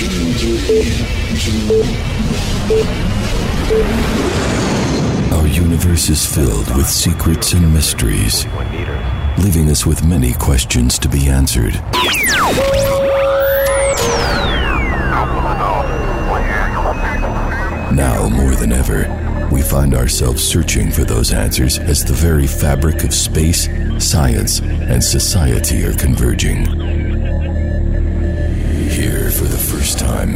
Our universe is filled with secrets and mysteries, leaving us with many questions to be answered. Now, more than ever, we find ourselves searching for those answers as the very fabric of space, science, and society are converging. The first time,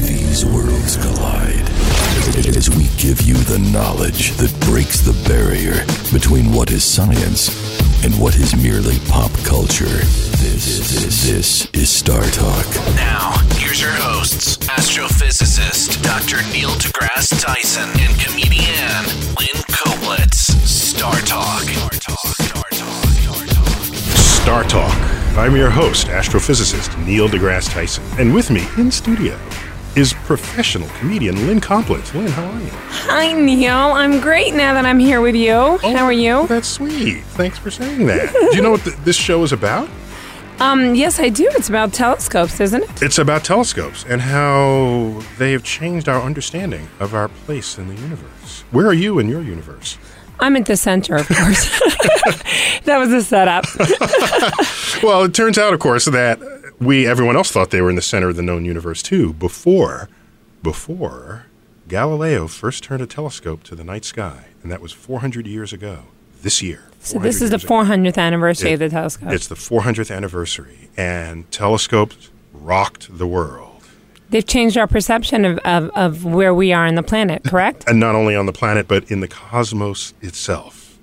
these worlds collide. As we give you the knowledge that breaks the barrier between what is science and what is merely pop culture. This, this, this is Star Talk. Now, here's your hosts, astrophysicist Dr. Neil deGrasse Tyson and comedian Lynn Koplitz. Star Talk. Star Talk. Star Talk. Star Talk. I'm your host, astrophysicist Neil deGrasse Tyson, and with me in studio is professional comedian Lynn Koplitz. Lynn, how are you? Hi, Neil. I'm great now that I'm here with you. How are you? Oh, that's sweet. Thanks for saying that. Do you know what th- this show is about? Um, yes, I do. It's about telescopes, isn't it? It's about telescopes and how they have changed our understanding of our place in the universe. Where are you in your universe? I'm at the center, of course. that was a setup. Well, it turns out, of course, that we, everyone else thought they were in the center of the known universe too, before, before Galileo first turned a telescope to the night sky, and that was 400 years ago. This year. So this is the years ago. 400th anniversary It- of the telescope. It's the 400th anniversary, and telescopes rocked the world. They've changed our perception of, of, of where we are on the planet, correct? And not only on the planet, but in the cosmos itself.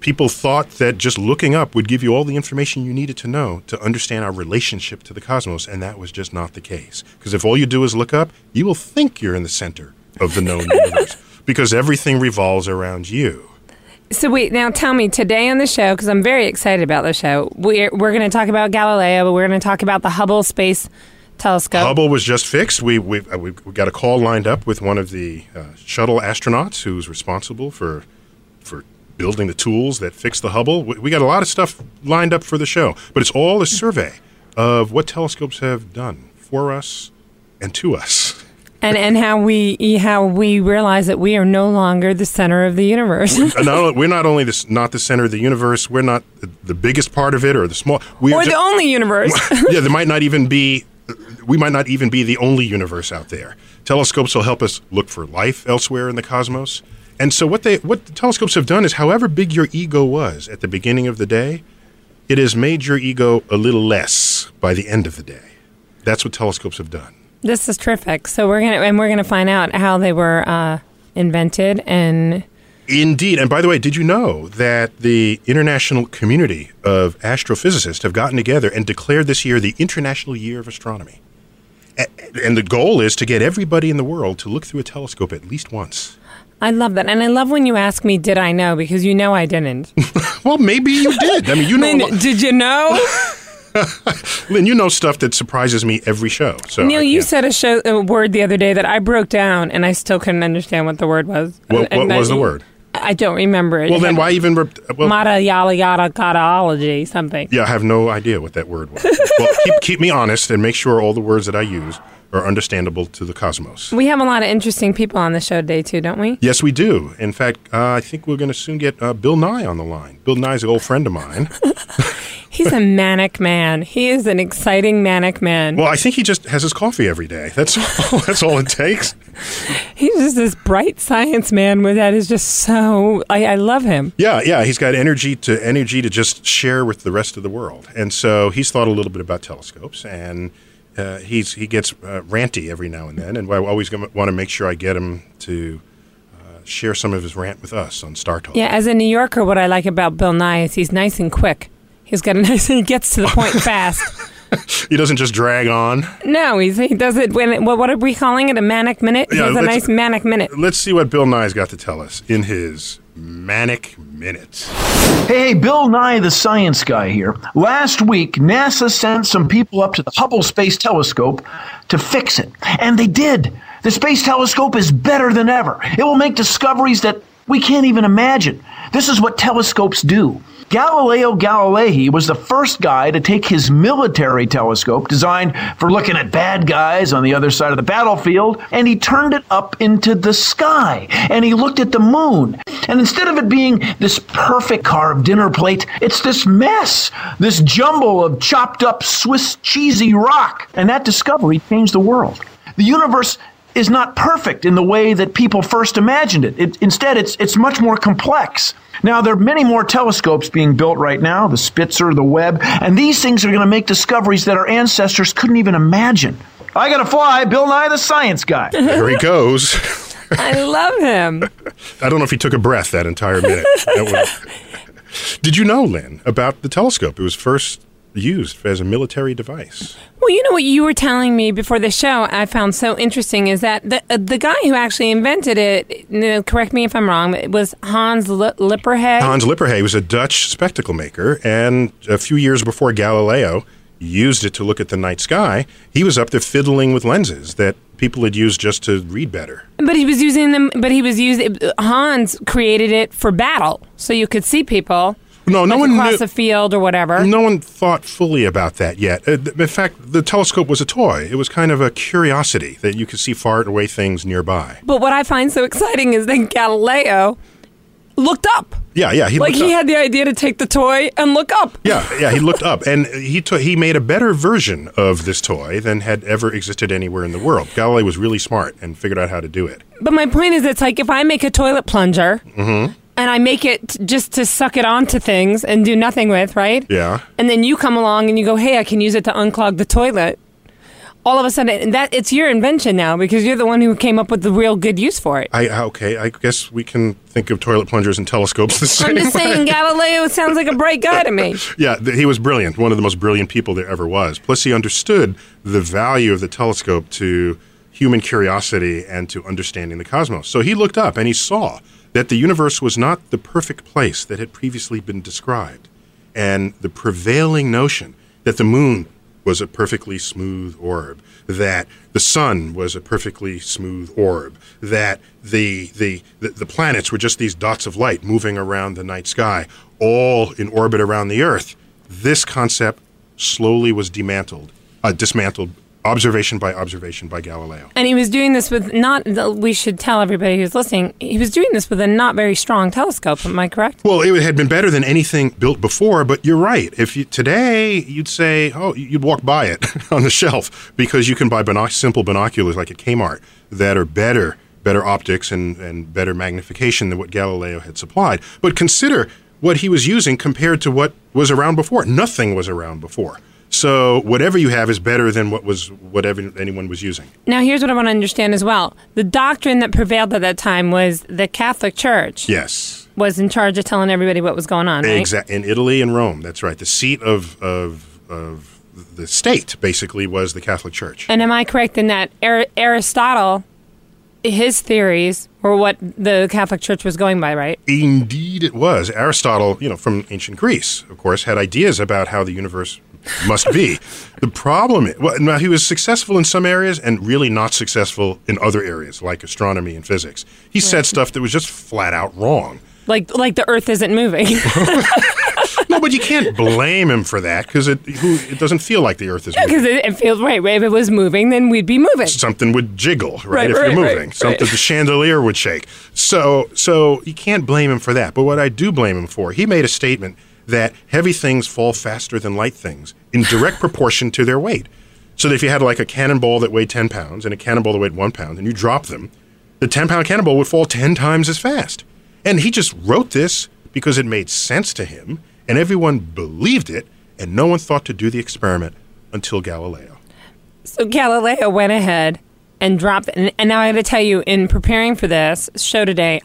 People thought that just looking up would give you all the information you needed to know to understand our relationship to the cosmos, and that was just not the case. Because if all you do is look up, you will think you're in the center of the known universe because everything revolves around you. So wait, now tell me today on the show because I'm very excited about the show. We're we're going to talk about Galileo, but we're going to talk about the Hubble Space Telescope. Hubble was just fixed. We we uh, we got a call lined up with one of the uh, shuttle astronauts who's responsible for for building the tools that fix the Hubble. We, we got a lot of stuff lined up for the show, but it's all a survey of what telescopes have done for us and to us. and and how we how we realize that we are no longer the center of the universe. And not only, we're not only this, not the center of the universe. We're not the, the biggest part of it or the small. We or the only universe. yeah, there might not even be. We might not even be the only universe out there. Telescopes will help us look for life elsewhere in the cosmos. And so, what they what the telescopes have done is, however big your ego was at the beginning of the day, it has made your ego a little less by the end of the day. That's what telescopes have done. this is terrific. So we're gonna and we're gonna find out how they were uh, invented and Indeed. And by the way, did you know that the international community of astrophysicists have gotten together and declared this year the International Year of Astronomy? And the goal is to get everybody in the world to look through a telescope at least once. I love that. And I love when you ask me, "Did I know?" Because you know I didn't. Well, maybe you did. I mean, you know. Lynn, lot- did you know? Lynn, you know stuff that surprises me every show. So Neil, you said a, show, a word the other day that I broke down, and I still couldn't understand what the word was. What- And- what and was I- the word? I don't remember it. Well, then why even? Rep- well, Mata yada yada cataology something. yeah, I have no idea what that word was. well, keep keep me honest and make sure all the words that I use are understandable to the cosmos. We have a lot of interesting people on the show today too, don't we? Yes, we do. In fact, uh, I think we're going to soon get uh, Bill Nye on the line. Bill Nye's an old friend of mine. He's a manic man. He is an exciting manic man. Well, I think he just has his coffee every day. That's all, that's all it takes. He's just this bright science man with that is just so I, I love him. Yeah, yeah, he's got energy to energy to just share with the rest of the world, and so he's thought a little bit about telescopes, and uh, he's he gets uh, ranty every now and then, and I always want to make sure I get him to uh, share some of his rant with us on Star Talk. Yeah, as a New Yorker, what I like about Bill Nye is he's nice and quick. He's got a nice he gets to the point fast. He doesn't just drag on. No, he's, he does it when what, what are we calling it? A manic minute? He Yeah, has a nice manic minute. Let's see what Bill Nye's got to tell us in his manic minute. Hey, Bill Nye, the science guy here. Last week, NASA sent some people up to the Hubble Space Telescope to fix it. And they did. The Space Telescope is better than ever. It will make discoveries that we can't even imagine. This is what telescopes do. Galileo Galilei was the first guy to take his military telescope, designed for looking at bad guys on the other side of the battlefield, and he turned it up into the sky. And he looked at the moon. And instead of it being this perfect carved dinner plate, it's this mess, this jumble of chopped up Swiss cheesy rock. And that discovery changed the world. The universe is not perfect in the way that people first imagined it. it instead, it's, it's much more complex. Now, there are many more telescopes being built right now the Spitzer, the Webb, and these things are going to make discoveries that our ancestors couldn't even imagine. I got to fly, Bill Nye the Science Guy. There he goes. I love him. I don't know if he took a breath that entire minute. That was- Did you know, Lynn, about the telescope? It was first used as a military device. Well, you know what you were telling me before the show. I found so interesting is that the uh, the guy who actually invented it. You know, correct me if I'm wrong. It was Hans Li- Lipperhead. Hans Lippershey was a Dutch spectacle maker, and a few years before Galileo used it to look at the night sky, he was up there fiddling with lenses that people had used just to read better. But he was using them. But he was using Hans created it for battle, so you could see people No, no one across knew. the field or whatever. No one thought fully about that yet. Uh, in fact, the telescope was a toy. It was kind of a curiosity that you could see far away things nearby. But what I find so exciting is that Galileo looked up. Yeah, yeah. He Like he up. had the idea to take the toy and look up. Yeah, yeah, he looked up and he took he made a better version of this toy than had ever existed anywhere in the world. Galileo was really smart and figured out how to do it. But my point is, it's like if I make a toilet plunger Mm-hmm. And I make it just to suck it onto things and do nothing with, right? Yeah. And then you come along and you go, "Hey, I can use it to unclog the toilet." All of a sudden, that it's your invention now because you're the one who came up with the real good use for it. I okay, I guess we can think of toilet plungers and telescopes the same I'm just way. saying, Galileo sounds like a bright guy to me. Yeah, th- he was brilliant. One of the most brilliant people there ever was. Plus, he understood the value of the telescope to human curiosity and to understanding the cosmos. So he looked up and he saw that the universe was not the perfect place that had previously been described. And the prevailing notion that the moon was a perfectly smooth orb, that the sun was a perfectly smooth orb, that the, the, the, planets were just these dots of light moving around the night sky, all in orbit around the Earth. This concept slowly was dismantled, uh, dismantled observation by observation by Galileo. And he was doing this with not. We should tell everybody who's listening. He was doing this with a not very strong telescope. Am I correct? Well, it had been better than anything built before, but you're right. If you, today you'd say, oh, you'd walk by it on the shelf because you can buy binoc- simple binoculars like at Kmart that are better, better optics and, and better magnification than what Galileo had supplied. But consider what he was using compared to what was around before. Nothing was around before. So whatever you have is better than what was whatever anyone was using. Now, here's what I want to understand as well. The doctrine that prevailed at that time was the Catholic Church Yes. was in charge of telling everybody what was going on, right? Exact in Italy and Rome. That's right. The seat of of of the state basically was the Catholic Church. And am I correct in that Ar- Aristotle his theories were what the Catholic Church was going by, right? Indeed, it was. Aristotle, you know, from ancient Greece, of course, had ideas about how the universe must be. the problem, is, well, now he was successful in some areas and really not successful in other areas, like astronomy and physics. He said stuff that was just flat out wrong. Like like the Earth isn't moving. But you can't blame him for that because it, who- it doesn't feel like the Earth is moving. Because it, it feels right. If it was moving, then we'd be moving. something would jiggle, right? Right, if right, you're moving, right. something the chandelier would shake. So, so you can't blame him for that. But what I do blame him for, he made a statement that heavy things fall faster than light things in direct proportion to their weight. So that if you had like a cannonball that weighed ten pounds and a cannonball that weighed one pound, and you drop them, the ten pound cannonball would fall ten times as fast. And he just wrote this because it made sense to him, and everyone believed it, and no one thought to do the experiment until Galileo. So Galileo went ahead and dropped. And, and now I got to tell you, in preparing for this show today,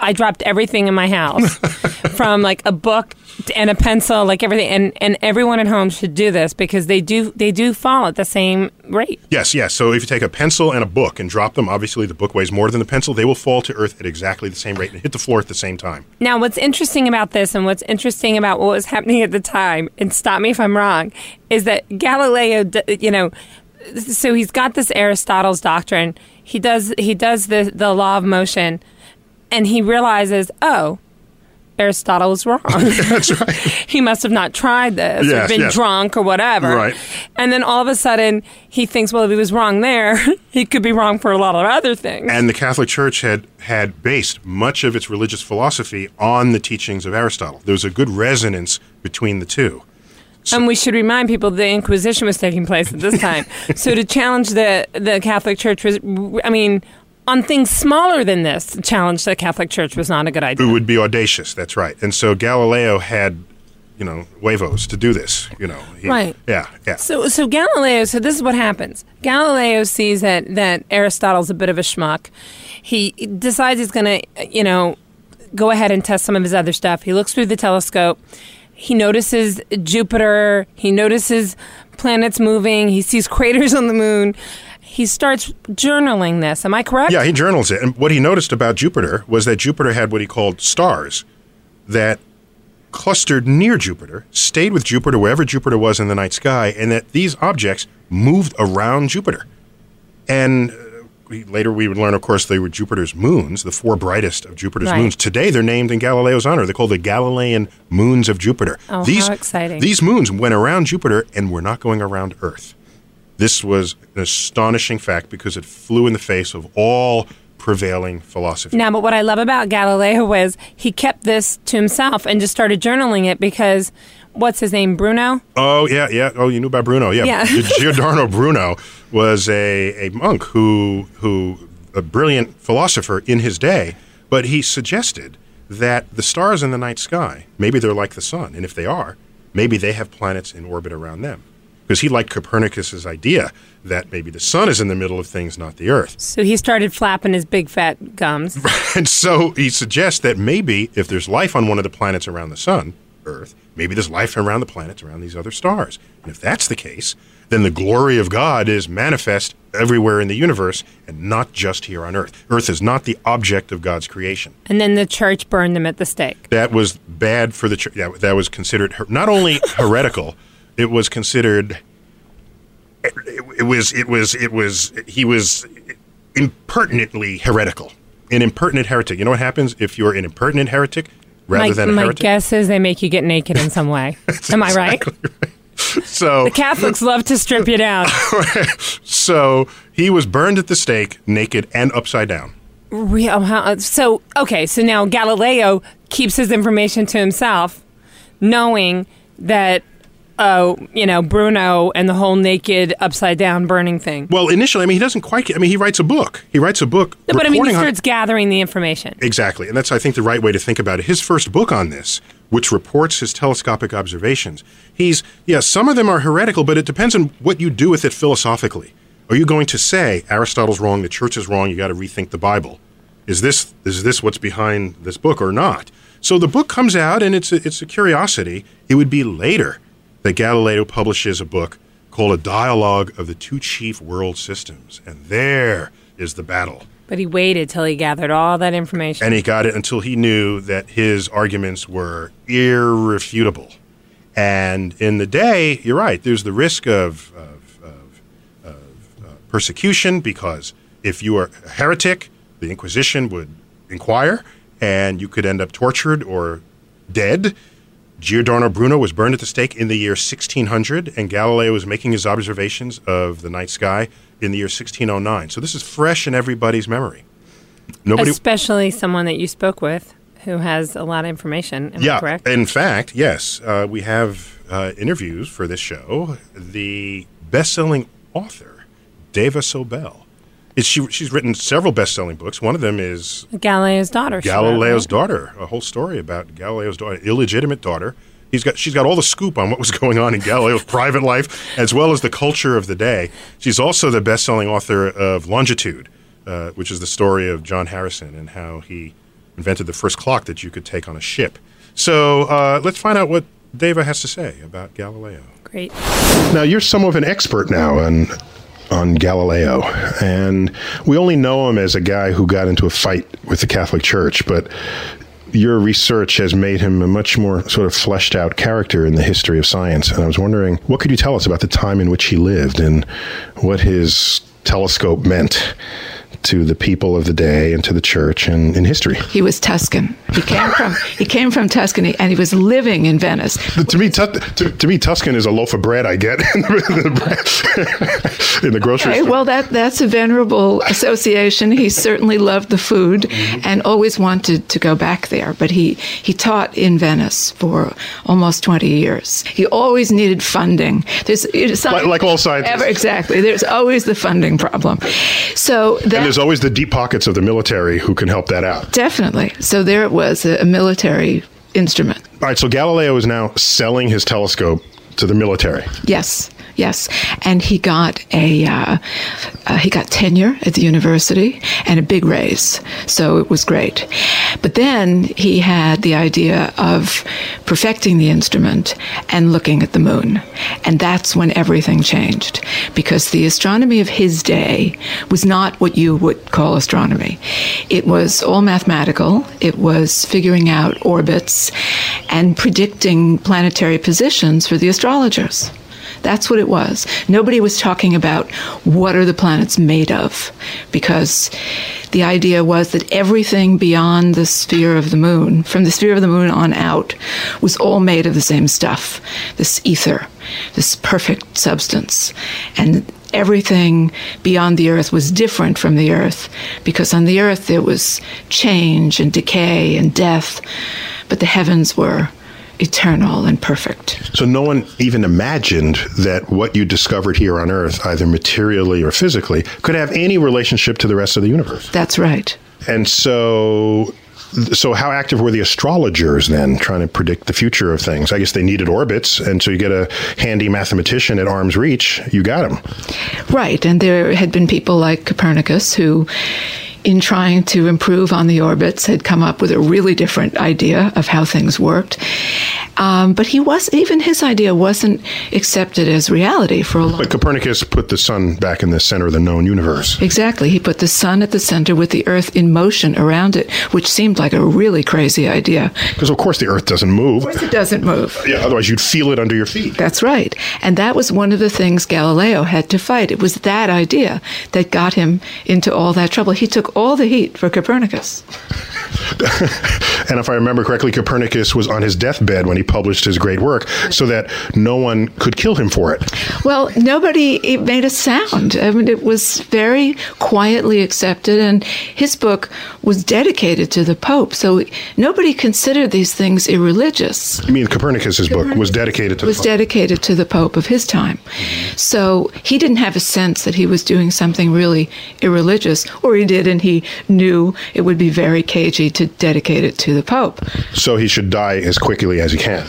I dropped everything in my house, from like a book and a pencil, like everything. And and everyone at home should do this because they do they do fall at the same rate. Yes, yes. So if you take a pencil and a book and drop them, obviously the book weighs more than the pencil. They will fall to earth at exactly the same rate and hit the floor at the same time. Now, what's interesting about this and what's interesting about what was happening at the time, and stop me if I'm wrong, is that Galileo, you know, so he's got this Aristotle's doctrine. He does he does the the law of motion, and he realizes, oh, Aristotle was wrong. That's right. he must have not tried this or been yes. drunk or whatever. Right. And then all of a sudden he thinks, well, if he was wrong there, he could be wrong for a lot of other things. And the Catholic Church had had based much of its religious philosophy on the teachings of Aristotle. There was a good resonance between the two. And we should remind people the Inquisition was taking place at this time. so to challenge the the Catholic Church was, I mean, on things smaller than this, to challenge the Catholic Church was not a good idea. It idea. would be audacious. That's right. And so Galileo had, you know, huevos to do this. You know, He- Right. Yeah, yeah. So, so Galileo. So this is what happens. Galileo sees that that Aristotle's a bit of a schmuck. He decides he's going to, you know, go ahead and test some of his other stuff. He looks through the telescope. He notices Jupiter. He notices planets moving. He sees craters on the moon. He starts journaling this. Am I correct? Yeah, he journals it. And what he noticed about Jupiter was that Jupiter had what he called stars that clustered near Jupiter, stayed with Jupiter wherever Jupiter was in the night sky, and that these objects moved around Jupiter. And uh, later we would learn, of course, they were Jupiter's moons, the four brightest of Jupiter's Right. moons. Today they're named in Galileo's honor. They're called the Galilean moons of Jupiter. Oh, these, how exciting. These moons went around Jupiter and were not going around Earth. This was an astonishing fact because it flew in the face of all prevailing philosophy. Now, but what I love about Galileo was he kept this to himself and just started journaling it because what's his name, Bruno? Oh yeah, yeah. Oh, you knew about Bruno? Yeah. Yeah. Giordano Bruno was a, a monk who who a brilliant philosopher in his day, but he suggested that the stars in the night sky maybe they're like the sun, and if they are, maybe they have planets in orbit around them. Because he liked Copernicus's idea that maybe the sun is in the middle of things, not the Earth. So he started flapping his big fat gums. And so he suggests that maybe if there's life on one of the planets around the sun, Earth, maybe there's life around the planets around these other stars. And if that's the case, then the glory of God is manifest everywhere in the universe and not just here on Earth. Earth is not the object of God's creation. And then the church burned them at the stake. That was bad for the church. Yeah, that was considered her- not only heretical, it was considered. It, it was. It was. It was. He was impertinently heretical. An impertinent heretic. You know what happens if you're an impertinent heretic rather my, than a my heretic? guess is they make you get naked in some way. Am I right? so, The Catholics love to strip you down. so he was burned at the stake, naked and upside down. Real, uh, uh, so okay, so now Galileo keeps his information to himself, knowing that, oh, you know, Bruno and the whole naked upside down burning thing. Well, initially, I mean, he doesn't quite. get- I mean, he writes a book. He writes a book. but I mean, he starts gathering the information. Exactly. And that's, I think, the right way to think about it. His first book on this, which reports his telescopic observations, he's, yeah, some of them are heretical, but it depends on what you do with it philosophically. Are you going to say Aristotle's wrong, the church is wrong, you got to rethink the Bible? Is this, is this what's behind this book or not? So the book comes out and it's a, it's a curiosity. It would be later that Galileo publishes a book called A Dialogue of the Two Chief World Systems. And there is the battle But he waited till he gathered all that information. and he got it until he knew that his arguments were irrefutable. And in the day, you're right. There's the risk of, of, of, of uh, persecution because if you are a heretic, the Inquisition would inquire, and you could end up tortured or dead. Giordano Bruno was burned at the stake in the year 1600, and Galileo was making his observations of the night sky in the year 1609. So this is fresh in everybody's memory. Nobody, Especially someone that you spoke with who has a lot of information. Am I yeah, correct? in fact, yes, uh, we have uh, interviews for this show. The best-selling author, Dava Sobel, is she? She's written several best-selling books. One of them is Galileo's daughter. she wrote, Galileo's right? daughter, a whole story about Galileo's daughter, illegitimate daughter. He's got, she's got all the scoop on what was going on in Galileo's private life, as well as the culture of the day. She's also the best-selling author of Longitude, uh, which is the story of John Harrison and how he invented the first clock that you could take on a ship. So uh, let's find out what Dava has to say about Galileo. Great. Now you're some of an expert now on on Galileo, and we only know him as a guy who got into a fight with the Catholic Church, but your research has made him a much more sort of fleshed out character in the history of science. And I was wondering, what could you tell us about the time in which he lived and what his telescope meant to the people of the day and to the church and in history? He was Tuscan. He came from he came from Tuscany, and he was living in Venice. To me, Tu- to, to me, Tuscan is a loaf of bread I get in the, in the grocery Okay, store. well, that that's a venerable association. He certainly loved the food and always wanted to go back there. But he he taught in Venice for almost twenty years. He always needed funding. There's Like- like all scientists. Ever, exactly. There's always the funding problem. So that, there's always the deep pockets of the military who can help that out. definitely. So there it was, a, a military instrument. All right, so Galileo is now selling his telescope to the military. Yes, yes, and he got a uh, uh, he got tenure at the university and a big raise, so it was great. But then he had the idea of perfecting the instrument and looking at the moon, and that's when everything changed because the astronomy of his day was not what you would call astronomy. It was all mathematical. It was figuring out orbits and predicting planetary positions for the astrologers. That's what it was. Nobody was talking about what are the planets made of, because the idea was that everything beyond the sphere of the moon, from the sphere of the moon on out, was all made of the same stuff this ether, this perfect substance. And everything beyond the earth was different from the earth, because on the earth there was change and decay and death, but the heavens were eternal and perfect. So no one even imagined that what you discovered here on Earth, either materially or physically, could have any relationship to the rest of the universe. That's right. And so so how active were the astrologers then trying to predict the future of things? I guess they needed orbits, and so you get a handy mathematician at arm's reach, you got him. Right, and there had been people like Copernicus who in trying to improve on the orbits, had come up with a really different idea of how things worked. Um, but he was even his idea wasn't accepted as reality for a long. But Copernicus put the sun back in the center of the known universe. Exactly, he put the sun at the center with the Earth in motion around it, which seemed like a really crazy idea. Because of course the Earth doesn't move. Of course It doesn't move. Yeah, otherwise you'd feel it under your feet. That's right. And that was one of the things Galileo had to fight. It was that idea that got him into all that trouble. He took all the heat for Copernicus. and if I remember correctly, Copernicus was on his deathbed when he published his great work, so that no one could kill him for it. Well, nobody made a sound. I mean, it was very quietly accepted, and his book was dedicated to the Pope. So nobody considered these things irreligious. I mean, Copernicus's book was dedicated to was the dedicated to the Pope of his time. Mm-hmm. So he didn't have a sense that he was doing something really irreligious, or he did, and he knew it would be very cagey to dedicate it to the Pope. so he should die as quickly as he can.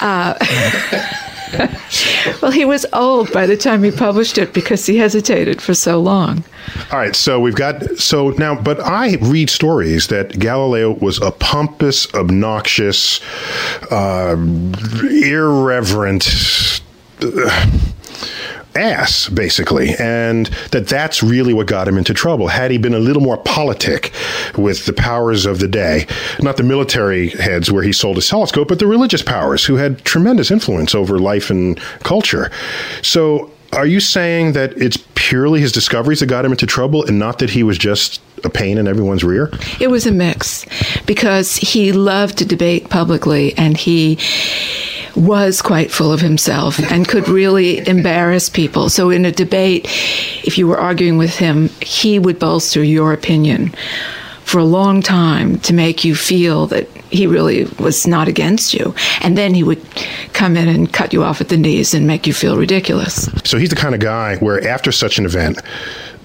Well, he was old by the time he published it because he hesitated for so long. All right, so we've got so now, but I read stories that Galileo was a pompous, obnoxious, uh, irreverent, uh, ass, basically, and that that's really what got him into trouble. Had he been a little more politic with the powers of the day, not the military heads where he sold his telescope, but the religious powers who had tremendous influence over life and culture. So, are you saying that it's purely his discoveries that got him into trouble and not that he was just a pain in everyone's rear? It was a mix because he loved to debate publicly and he was quite full of himself and could really embarrass people. So, in a debate, if you were arguing with him, he would bolster your opinion for a long time to make you feel that he really was not against you. And then he would come in and cut you off at the knees and make you feel ridiculous. So he's the kind of guy where after such an event,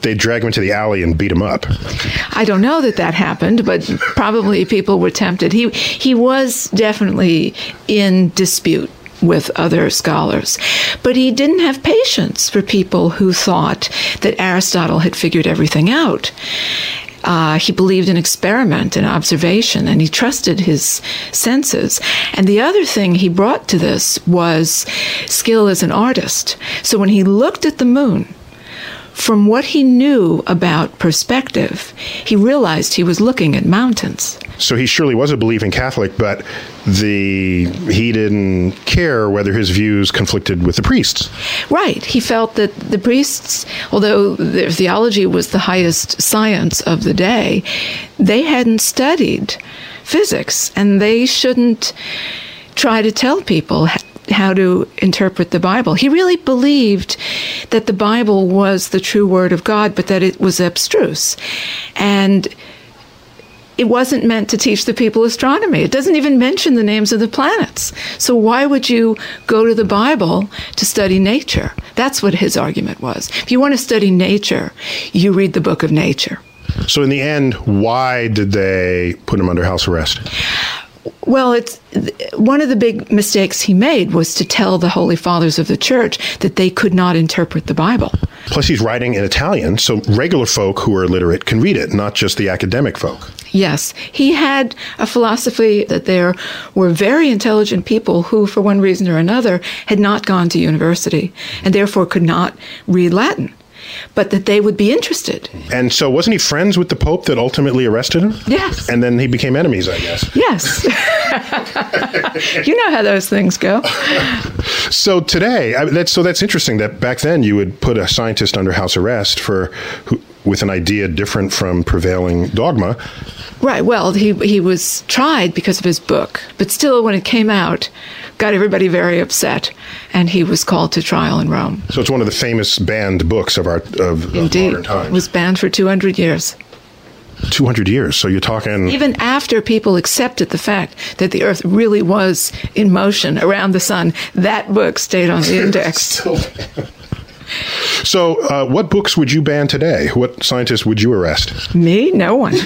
they drag him into the alley and beat him up. I don't know that that happened, but probably people were tempted. He he was definitely in dispute with other scholars. But he didn't have patience for people who thought that Aristotle had figured everything out. Uh, he believed in experiment and observation, and he trusted his senses. And the other thing he brought to this was skill as an artist. So when he looked at the moon, from what he knew about perspective, he realized he was looking at mountains. So he surely was a believing Catholic, but the he didn't care whether his views conflicted with the priests. Right. He felt that the priests, although their theology was the highest science of the day, they hadn't studied physics and they shouldn't try to tell people how to interpret the Bible. He really believed that the Bible was the true word of God, but that it was abstruse. And it wasn't meant to teach the people astronomy. It doesn't even mention the names of the planets. So why would you go to the Bible to study nature? That's what his argument was. If you want to study nature, you read the book of nature. So in the end, why did they put him under house arrest? Well, it's one of the big mistakes he made was to tell the holy fathers of the church that they could not interpret the Bible. Plus, he's writing in Italian, so regular folk who are illiterate can read it, not just the academic folk. Yes, he had a philosophy that there were very intelligent people who, for one reason or another, had not gone to university and therefore could not read Latin but that they would be interested. And so, wasn't he friends with the Pope that ultimately arrested him? Yes. And then he became enemies, I guess. Yes. you know how those things go. So today, I, that's so that's interesting that back then you would put a scientist under house arrest for who, with an idea different from prevailing dogma. Right. Well, he he was tried because of his book, but still, when it came out, got everybody very upset, and he was called to trial in Rome. So it's one of the famous banned books of our of, of Indeed, modern times. it was banned for two hundred years. Two hundred years. So you're talking. Even after people accepted the fact that the Earth really was in motion around the sun, that book stayed on the index. So, uh, what books would you ban today? What scientists would you arrest? Me? No one.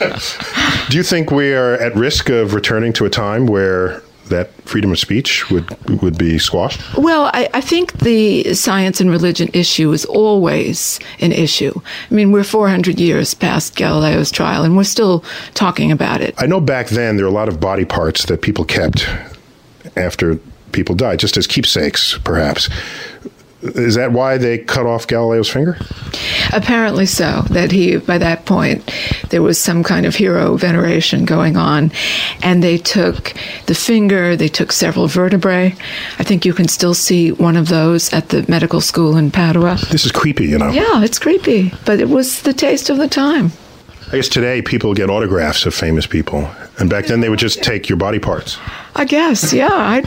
Do you think we are at risk of returning to a time where that freedom of speech would would be squashed? Well, I, I think the science and religion issue is always an issue. I mean, we're 400 years past Galileo's trial, and we're still talking about it. I know back then there were a lot of body parts that people kept after people died, just as keepsakes, perhaps. Is that why they cut off Galileo's finger? Apparently so. That he, by that point, there was some kind of hero veneration going on, and they took the finger. They took several vertebrae. I think you can still see one of those at the medical school in Padua. This is creepy, you know. Yeah, it's creepy, but it was the taste of the time. I guess today people get autographs of famous people, and back then they would just take your body parts. I guess, yeah. I,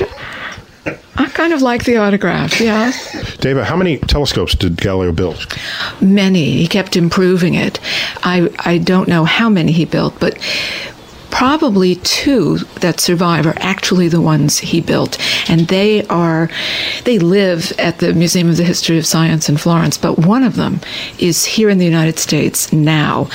I kind of like the autograph, yeah. Dava, how many telescopes did Galileo build? Many. He kept improving it. I, I don't know how many he built, but probably two that survive are actually the ones he built and they are they live at the museum of the history of science in florence but one of them is here in the united states now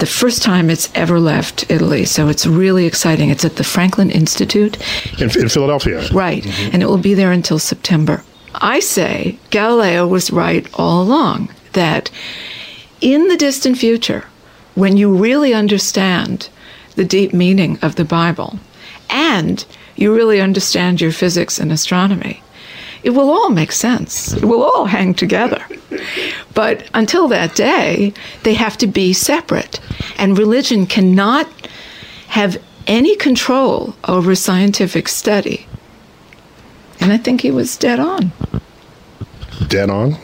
the first time it's ever left italy so it's really exciting it's at the franklin institute In, in Philadelphia. Right. Mm-hmm. And it will be there until September. I say Galileo was right all along that in the distant future, when you really understand the deep meaning of the Bible and you really understand your physics and astronomy, it will all make sense. It will all hang together. But until that day, they have to be separate. And religion cannot have any control over scientific study. And I think he was dead on. Dead on,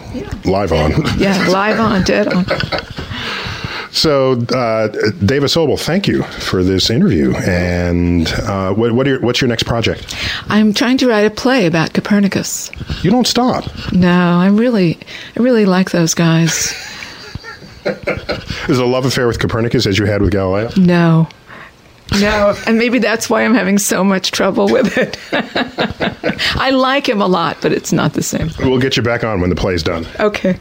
live on. Yeah, live on, dead on. So, uh, Dava Sobel, thank you for this interview. And uh, what, what are your, what's your next project? I'm trying to write a play about Copernicus. You don't stop. No, I really, I really like those guys. Is it a love affair with Copernicus as you had with Galileo? No. No, and maybe that's why I'm having so much trouble with it. I like him a lot, but it's not the same. We'll get you back on when the play's done. Okay.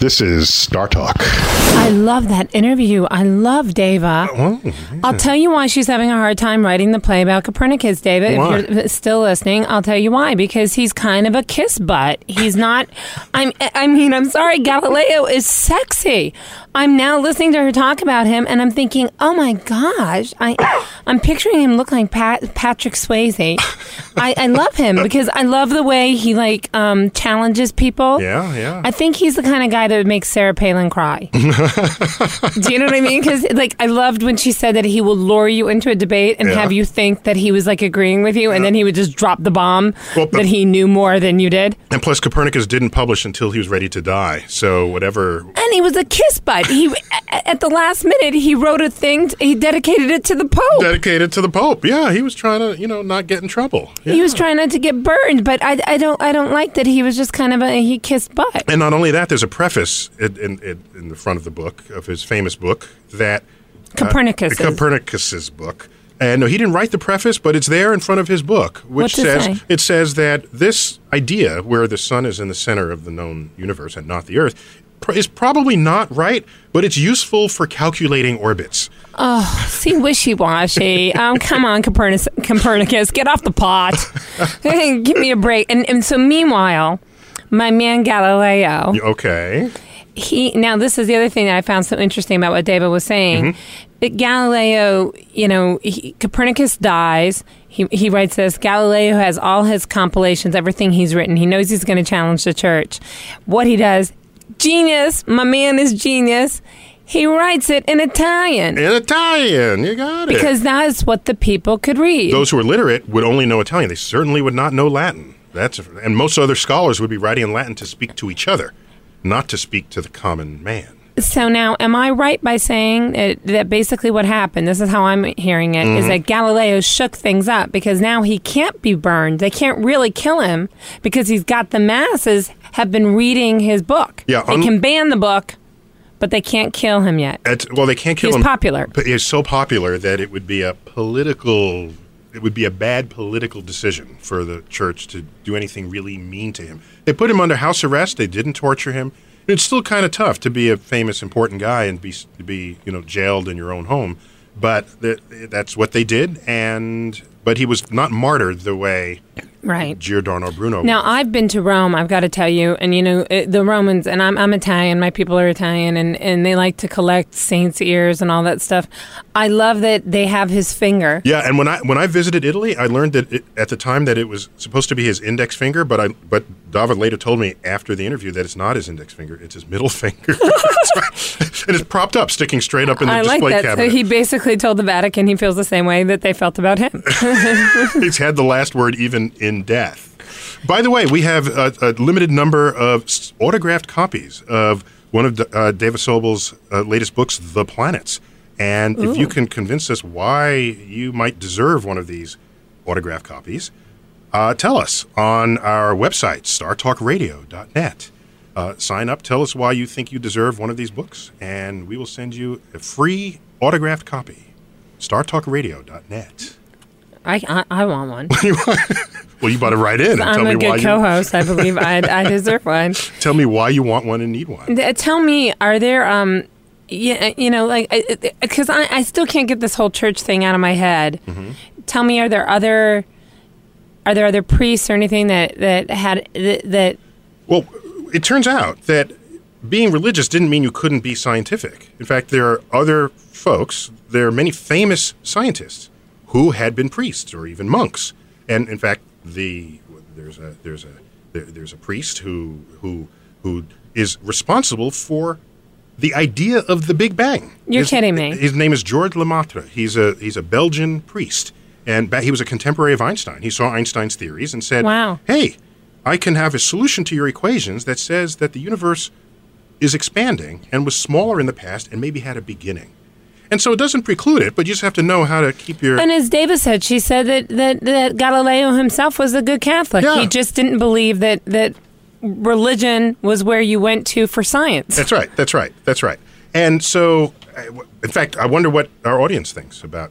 This is Star Talk. I love that interview. I love Dava. Oh, I'll tell you why she's having a hard time writing the play about Copernicus, Dava. Why? If you're still listening, I'll tell you why. Because he's kind of a kiss butt. He's not. I'm. I mean, I'm sorry. Galileo is sexy. I'm now listening to her talk about him, and I'm thinking, oh my gosh, I, I'm picturing him look like Pat, Patrick Swayze. I, I love him because I love the way he like um, challenges people. Yeah, yeah. I think he's the kind of guy that would make Sarah Palin cry. Do you know what I mean? Because like I loved when she said that he will lure you into a debate and Yeah. have you think that he was like agreeing with you, and then he would just drop the bomb Well, that he knew more than you did. And plus, Copernicus didn't publish until he was ready to die. So, whatever. And he was a kiss He at the last minute he wrote a thing. he dedicated it to the Pope. Dedicated to the Pope. Yeah, he was trying to, you know, not get in trouble. He was trying not to get burned, but I, I don't I don't like that he was just kind of a he kissed butt. And not only that, there's a preface in, in, in, in the front of the book, of his famous book, that. Copernicus. Uh, Copernicus's book. And no, he didn't write the preface, but it's there in front of his book, which says say? it says that this idea, where the sun is in the center of the known universe and not the Earth, is probably not right, but it's useful for calculating orbits. Oh, see, wishy washy. Um, come on, Copernicus, Copernicus, get off the pot. Give me a break. And, and so, meanwhile, my man Galileo, Okay. he now this is the other thing that I found so interesting about what Dava was saying. That Galileo, you know, he, Copernicus dies. He, he writes this Galileo has all his compilations, everything he's written. He knows he's going to challenge the church. What he does, genius, my man is genius. He writes it in Italian In Italian, you got it. because that's what the people could read. those who are literate would only know Italian. They certainly would not know Latin. That's and most other scholars would be writing in Latin to speak to each other, not to speak to the common man. So now, am I right by saying that, that basically what happened? This is how I'm hearing it: is Mm-hmm. that Galileo shook things up because now he can't be burned. They can't really kill him because he's got the masses have been reading his book. Yeah, they can ban the book, but they can't kill him yet. It's, well, they can't kill He's him. He's popular. But he's so popular that it would be a political. It would be a bad political decision for the church to do anything really mean to him. They put him under house arrest. They didn't torture him. It's still kind of tough to be a famous, important guy and be be you know jailed in your own home. But th- that's what they did, and but he was not martyred the way Right. Giordano Bruno. Now was. I've been to Rome. I've got to tell you, and you know it, the Romans, and I'm I'm Italian. My people are Italian, and and they like to collect saints' ears and all that stuff. I love that they have his finger. Yeah, and when I when I visited Italy, I learned that it, at the time that it was supposed to be his index finger, but I but Dava later told me after the interview that it's not his index finger; it's his middle finger, and it's propped up, sticking straight up in the I like display that. cabinet. So he basically told the Vatican he feels the same way that they felt about him. He's had the last word even in death. By the way, we have a, a limited number of autographed copies of one of uh, Dava Sobel's uh, latest books, The Planets. And if you can convince us why you might deserve one of these autographed copies, uh, tell us on our website, startalkradio.net. Uh, sign up, tell us why you think you deserve one of these books, and we will send you a free autographed copy. startalkradio.net. I, I I want one. Well, you better write in and I'm me a why good co-host. I believe I I deserve one. tell me why you want one and need one. Th- Tell me, are there um, yeah, you know, like because I, I still can't get this whole church thing out of my head. Mm-hmm. Tell me, are there other are there other priests or anything that that had that, that Well, it turns out that being religious didn't mean you couldn't be scientific. In fact, there are other folks, there are many famous scientists who had been priests or even monks. And in fact, the there's a there's a There, there's a priest who who who is responsible for the idea of the Big Bang. You're His- kidding me. His name is George Lemaitre. He's a he's a Belgian priest, and he was a contemporary of Einstein. He saw Einstein's theories and said, Wow. "Hey, I can have a solution to your equations that says that the universe is expanding and was smaller in the past and maybe had a beginning." And so it doesn't preclude it, but you just have to know how to keep your And as Dava said, she said that, that, that Galileo himself was a good Catholic. Yeah. He just didn't believe that, that religion was where you went to for science. That's right. That's right. That's right. And so, in fact, I wonder what our audience thinks about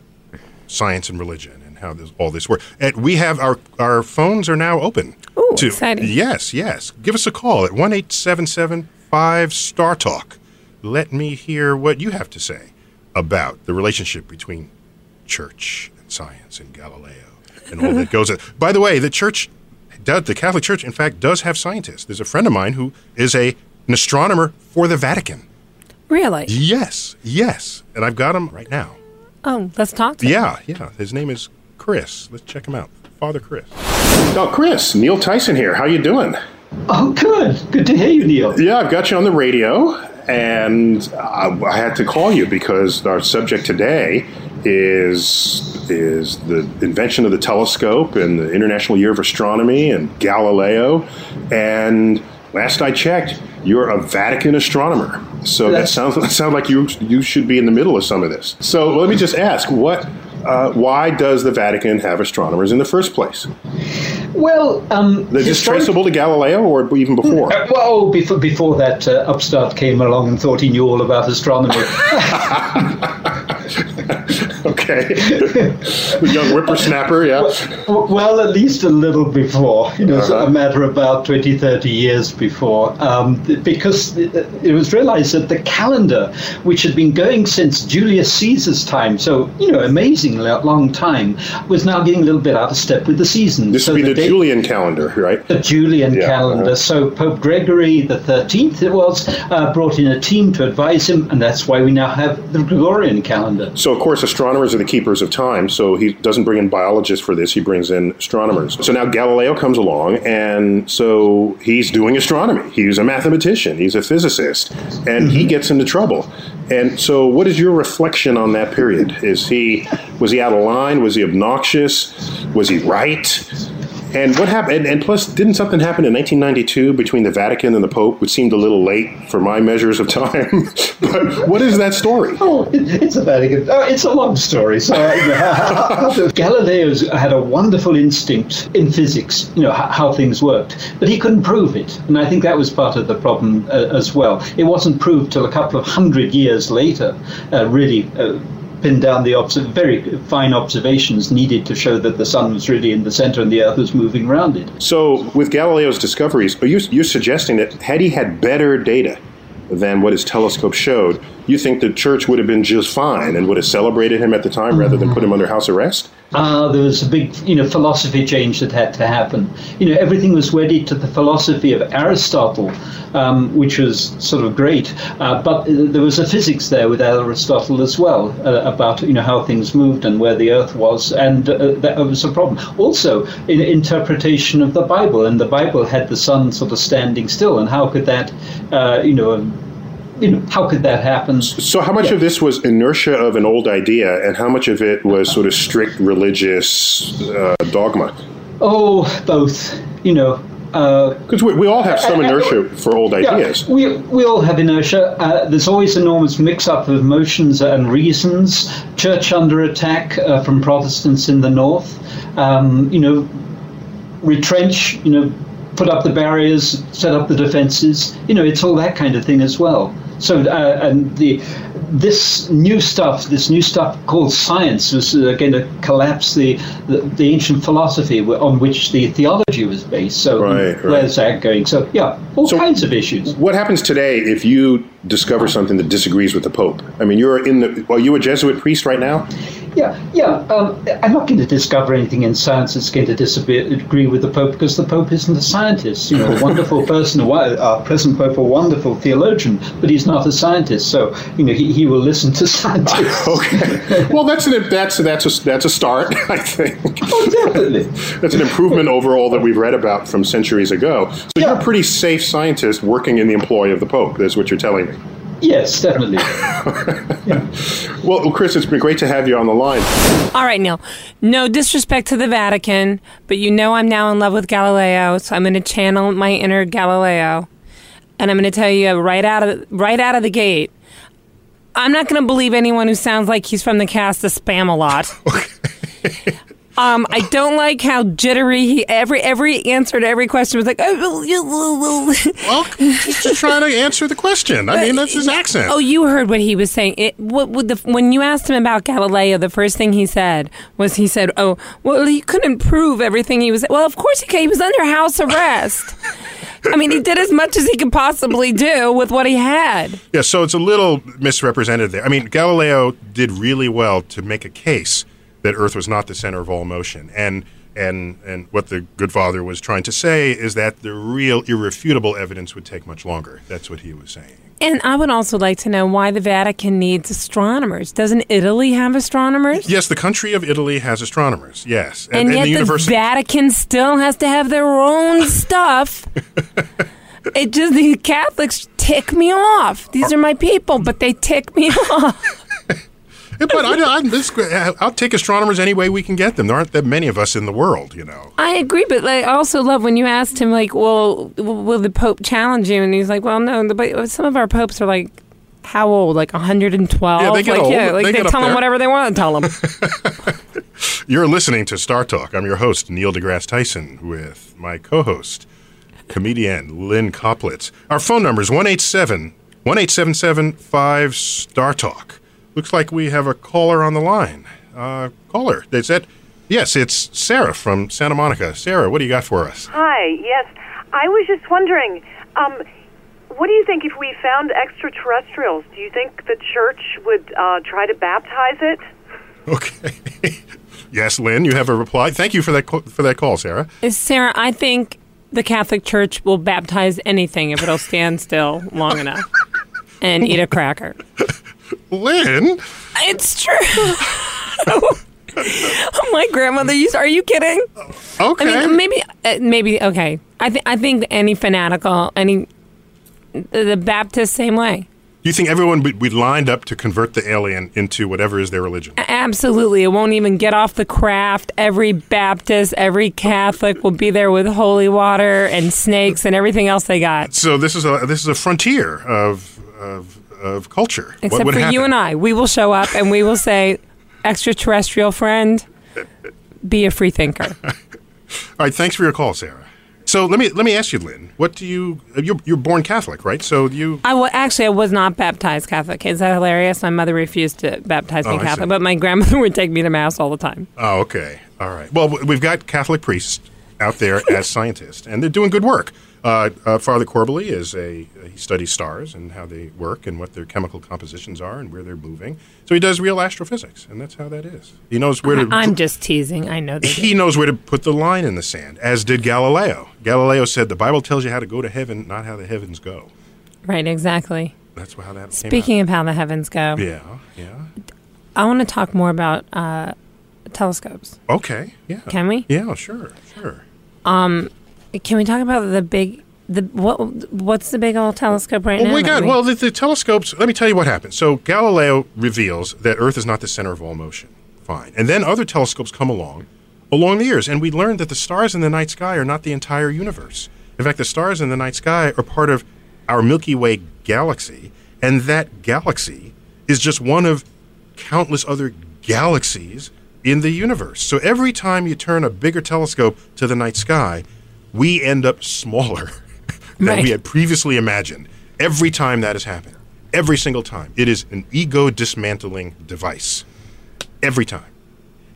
science and religion and how this, all this works. And we have our our phones are now open. Ooh, to, exciting. Yes, yes. Give us a call at one eight seven seven five Star Talk. Let me hear what you have to say about the relationship between church and science and Galileo and all that goes. By the way, the church, does, the Catholic Church, in fact, does have scientists. There's a friend of mine who is a an astronomer for the Vatican. Really? Yes, yes, and I've got him right now. Oh, let's talk to him. Yeah, yeah. His name is Chris. Let's check him out. Father Chris. Oh, Chris, Neil Tyson here. How you doing? Oh, good. Good to hear you, Neil. Yeah, I've got you on the radio, and uh, I had to call you because our subject today is is the invention of the telescope and the International Year of Astronomy and Galileo. And last I checked, you're a Vatican astronomer. So that sounds that sounds like you you should be in the middle of some of this. So let me just ask, what? Uh, why does the Vatican have astronomers in the first place? Well, um, Is this historic- traceable to Galileo or even before? Uh, well, before, before that uh, upstart came along and thought he knew all about astronomy. okay. young whippersnapper, yeah. well, well, at least a little before, you know, Uh-huh. a matter of about 20, 30 years before, um, because it it was realized that the calendar, which had been going since Julius Caesar's time, so, you know, amazing lo- long time, was now getting a little bit out of step with the seasons. This So would be the date- Julian calendar, right? the Julian Yeah, calendar. uh-huh. So Pope Gregory the Thirteenth, it was, uh, brought in a team to advise him, and that's why we now have the Gregorian calendar. So, of course, astronomers are the keepers of time. So he doesn't bring in biologists for this; he brings in astronomers. So now Galileo comes along, and so he's doing astronomy. He's a mathematician. He's a physicist, and he mm-hmm. gets into trouble. And so, what is your reflection on that period? Is he was he out of line? Was he obnoxious? Was he right? And what happened? And, and plus, didn't something happen in 1992 between the Vatican and the Pope, which seemed a little late for my measures of time? but what is that story? Oh, it's a Vatican. Oh, it's a long story. So uh, Galileo had a wonderful instinct in physics, you know how, things worked, but he couldn't prove it, and I think that was part of the problem uh, as well. It wasn't proved till a couple of hundred years later, uh, really. Uh, Pinned down the obs- very fine observations needed to show that the sun was really in the center and the earth was moving around it. So, with Galileo's discoveries, are you you're suggesting that had he had better data than what his telescope showed, you think the church would have been just fine and would have celebrated him at the time rather than put him under house arrest? Uh, there was a big, you know, philosophy change that had to happen. You know, everything was wedded to the philosophy of Aristotle, um, which was sort of great. Uh, but there was a physics there with Aristotle as well uh, about, you know, how things moved and where the Earth was, and uh, that was a problem. Also, in interpretation of the Bible, and the Bible had the sun sort of standing still, and how could that, uh, you know, you know, how could that happen? So, how much of this was inertia of an old idea, and how much of it was sort of strict religious uh, dogma? Oh, both. You know, Because we, we all have some inertia for old ideas. Yeah, we, we all have inertia. Uh, there's always enormous mix up of emotions and reasons. Church under attack uh, from Protestants in the north. Um, you know, retrench, you know, put up the barriers, set up the defenses. You know, it's all that kind of thing as well. So, uh, and the this new stuff, this new stuff called science, was uh, going to collapse the, the the ancient philosophy on which the theology was based. So, Right, right. where's that going? So, yeah, all kinds of issues. What happens today if you discover something that disagrees with the Pope? I mean, you're in the. Are you a Jesuit priest right now? Yeah, yeah. Um, I'm not going to discover anything in science that's going to disagree with the Pope because the Pope isn't a scientist. You know, a wonderful person, a our present Pope, a wonderful theologian, but he's not a scientist. So, you know, he, he will listen to scientists. Okay. Well, that's an that's that's a that's a start, I think. oh, definitely. That's an improvement over all that we've read about from centuries ago. So you're a pretty safe scientist working in the employ of the Pope. That's what you're telling me. Yes, definitely. Well, Chris, it's been great to have you on the line. All right, Neil. No disrespect to the Vatican, but you know I'm now in love with Galileo, so I'm going to channel my inner Galileo, and I'm going to tell you right out of right out of the gate. I'm not going to believe anyone who sounds like he's from the cast of Spamalot. Um, I don't like how jittery he every every answer to every question was like. Well, he's just trying to answer the question. I mean, that's his accent. Oh, you heard what he was saying. It, what, what the, when you asked him about Galileo, the first thing he said was he said, "Oh, well, he couldn't prove everything he was." Well, of course he could. He was under house arrest. I mean, he did as much as he could possibly do with what he had. Yeah, so it's a little misrepresented there. I mean, Galileo did really well to make a case that Earth was not the center of all motion, and and and what the good father was trying to say is that the real irrefutable evidence would take much longer. That's what he was saying. And I would also like to know why the Vatican needs astronomers. Doesn't Italy have astronomers? Yes, the country of Italy has astronomers. Yes, And, yet the the, university. Vatican still has to have their own stuff. it just the Catholics tick me off. These are my people, but they tick me off. But I, I, this, I'll take astronomers any way we can get them. There aren't that many of us in the world, you know. I agree, but like, I also love when you asked him, like, "Well, will the Pope challenge you?" And he's like, "Well, no." the- But some of our popes are like, how old? Like 112? Yeah, they get like, old. Yeah, like They they, tell them whatever they want to tell them. You're listening to Star Talk. I'm your host, Neil deGrasse Tyson, with my co host, comedian Lynn Koplitz. Our phone number is 187 1877 5 Star Talk. Looks like we have a caller on the line. Uh, caller, is that? Yes, it's Sarah from Santa Monica. Sarah, what do you got for us? Hi, yes. I was just wondering, um, what do you think if we found extraterrestrials? Do you think the church would uh, try to baptize it? Okay. yes, Lynn, you have a reply. Thank you for that, co- for that call, Sarah. Sarah, I think the Catholic Church will baptize anything if it'll stand still long enough and eat a cracker. Lynn? It's true. My grandmother used. Are you kidding? Okay. I mean, maybe, uh, maybe. Okay. I think. I think any fanatical, any the the Baptist, same way. You think everyone would be lined up to convert the alien into whatever is their religion? Absolutely. It won't even get off the craft. Every Baptist, every Catholic will be there with holy water and snakes and everything else they got. So this is a this is a frontier of of, of culture. What Except would for you and I. We will show up and we will say, extraterrestrial friend, be a free thinker. All right, thanks for your call, Sarah. So let me let me ask you, Lynn. What do you you're, you're born Catholic, right? So you I wa- actually I was not baptized Catholic. Is that hilarious? My mother refused to baptize me Oh, Catholic, but my grandmother would take me to mass all the time. Oh, okay. All right. Well, we've got Catholic priests out there as scientists, and they're doing good work. Uh, uh, Father Corbally is a he studies stars and how they work and what their chemical compositions are and where they're moving. So he does real astrophysics, and that's how that is. He knows where to. I'm just teasing. I know that. he knows where to put the line in the sand, as did Galileo. Galileo said the Bible tells you how to go to heaven, not how the heavens go. Right, exactly. That's how that Speaking of how the heavens go. Yeah, yeah. I want to talk more about uh, telescopes. Okay. Yeah. Can we? Yeah. Sure. Sure. Um, can we talk about the big the what what's the big old telescope right Well, now? we got well the, the telescopes. Let me tell you what happened. So Galileo reveals that Earth is not the center of all motion. Fine, and then other telescopes come along along the years, and we learn that the stars in the night sky are not the entire universe. In fact, the stars in the night sky are part of our Milky Way galaxy, and that galaxy is just one of countless other galaxies in the universe. So every time you turn a bigger telescope to the night sky, we end up smaller than Right. we had previously imagined. Every time that has happened, every single time, it is an ego dismantling device. Every time.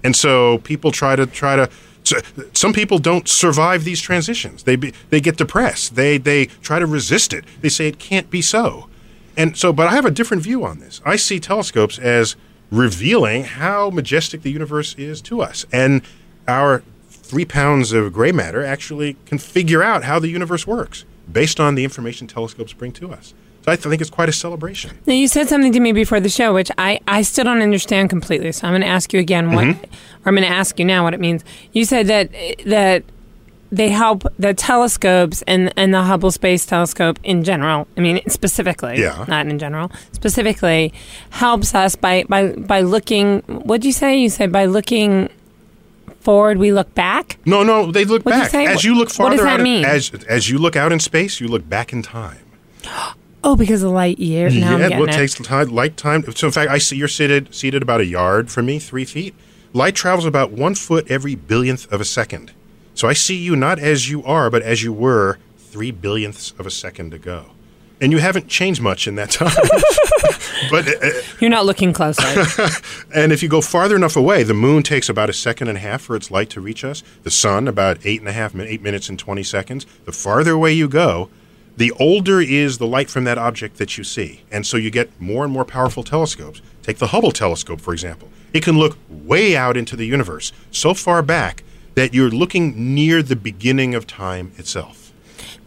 And so people try to try to. So some people don't survive these transitions. They be, they get depressed. They they try to resist it. They say it can't be so. And so, but I have a different view on this. I see telescopes as revealing how majestic the universe is to us. And our three pounds of gray matter actually can figure out how the universe works based on the information telescopes bring to us. So I think it's quite a celebration. Now, you said something to me before the show, which I, I still don't understand completely. So I'm going to ask you again what, Mm-hmm. or I'm going to ask you now what it means. You said that that they help the telescopes and and the Hubble Space Telescope in general. I mean, specifically, Yeah. not in general. Specifically, helps us by by by looking. What did you say? You said by looking forward, we look back. No, no, they look What'd you back. say? As you look What does farther that out in- mean? as as you look out in space, you look back in time. Oh, because of light years. Now yeah, well, it it. takes time, light time. So, in fact, I see you're seated seated about a yard from me, three feet. Light travels about one foot every billionth of a second. So I see you not as you are, but as you were three billionths of a second ago, and you haven't changed much in that time. but uh, You're not looking closely. and if you go farther enough away, the moon takes about a second and a half for its light to reach us. The sun about eight and a half, eight minutes and twenty seconds. The farther away you go, the older is the light from that object that you see, and so you get more and more powerful telescopes. Take the Hubble telescope, for example. It can look way out into the universe, so far back that you're looking near the beginning of time itself.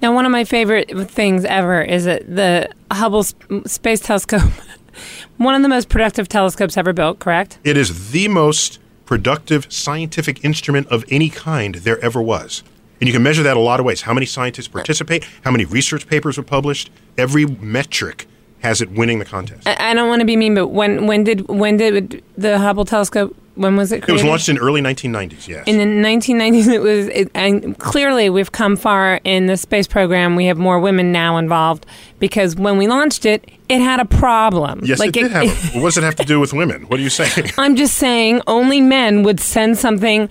Now, one of my favorite things ever is that the Hubble Sp- Space Telescope, one of the most productive telescopes ever built, correct? It is the most productive scientific instrument of any kind there ever was. And you can measure that a lot of ways. How many scientists participate, how many research papers were published, every metric has it winning the contest. I, I don't want to be mean, but when when did when did the Hubble telescope? When was it It was launched in early 1990s, yes. in the 1990s. It was, it, and clearly we've come far in the space program. We have more women now involved because when we launched it, it had a problem. yes, Like it did have a, What does it have to do with women? What are you saying? I'm just saying, only men would send something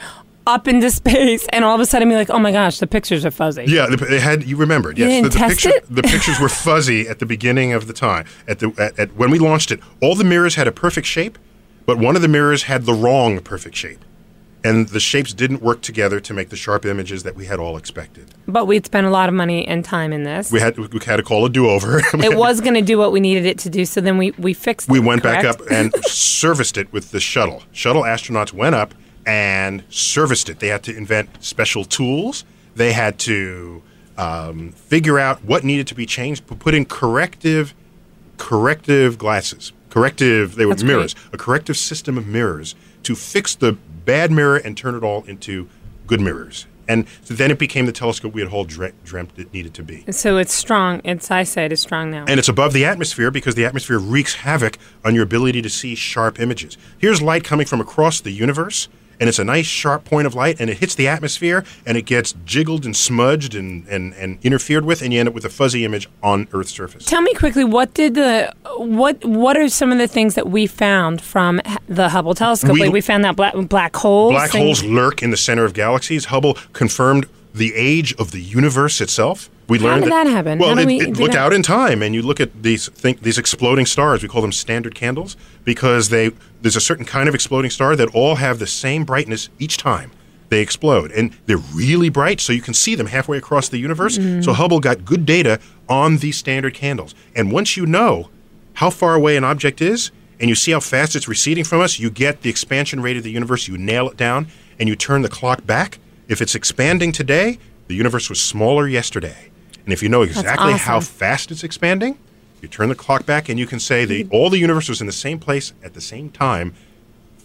up into space, and all of a sudden be like, "Oh my gosh, the pictures are fuzzy." Yeah, the- it had. You remembered? Yes, the, the picture, it? the pictures were fuzzy at the beginning of the time. At the at, at when we launched it, all the mirrors had a perfect shape, but one of the mirrors had the wrong perfect shape, and the shapes didn't work together to make the sharp images that we had all expected. But we'd spent a lot of money and time in this. We had we had to call a do over. it was going to do what we needed it to do, so then we we fixed. we it, went back up and serviced it with the shuttle. Shuttle astronauts went up and serviced it. They had to invent special tools. They had to um, figure out what needed to be changed, put in corrective corrective glasses, corrective they were That's mirrors, a corrective system of mirrors to fix the bad mirror and turn it all into good mirrors. And so then it became the telescope we had all dre- dreamt it needed to be. So it's strong. It's it is strong now. And it's above the atmosphere because the atmosphere wreaks havoc on your ability to see sharp images. Here's light coming from across the universe, and it's a nice sharp point of light, and it hits the atmosphere, and it gets jiggled and smudged and, and, and interfered with, and you end up with a fuzzy image on Earth's surface. Tell me quickly, what did the what what are some of the things that we found from the Hubble telescope? We- like we found that black black holes. Black thing- holes lurk in the center of galaxies. Hubble confirmed the age of the universe itself. We How learned did that happen? Well, it, we it look that? out in time, and you look at these think these exploding stars. We call them standard candles because they there's a certain kind of exploding star that all have the same brightness each time they explode, and they're really bright, so you can see them halfway across the universe. Mm. So Hubble got good data on these standard candles, and once you know how far away an object is, and you see how fast it's receding from us, you get the expansion rate of the universe, you nail it down, and you turn the clock back. If it's expanding today, the universe was smaller yesterday. And if you know exactly how fast it's expanding, you turn the clock back and you can say that all the universe was in the same place at the same time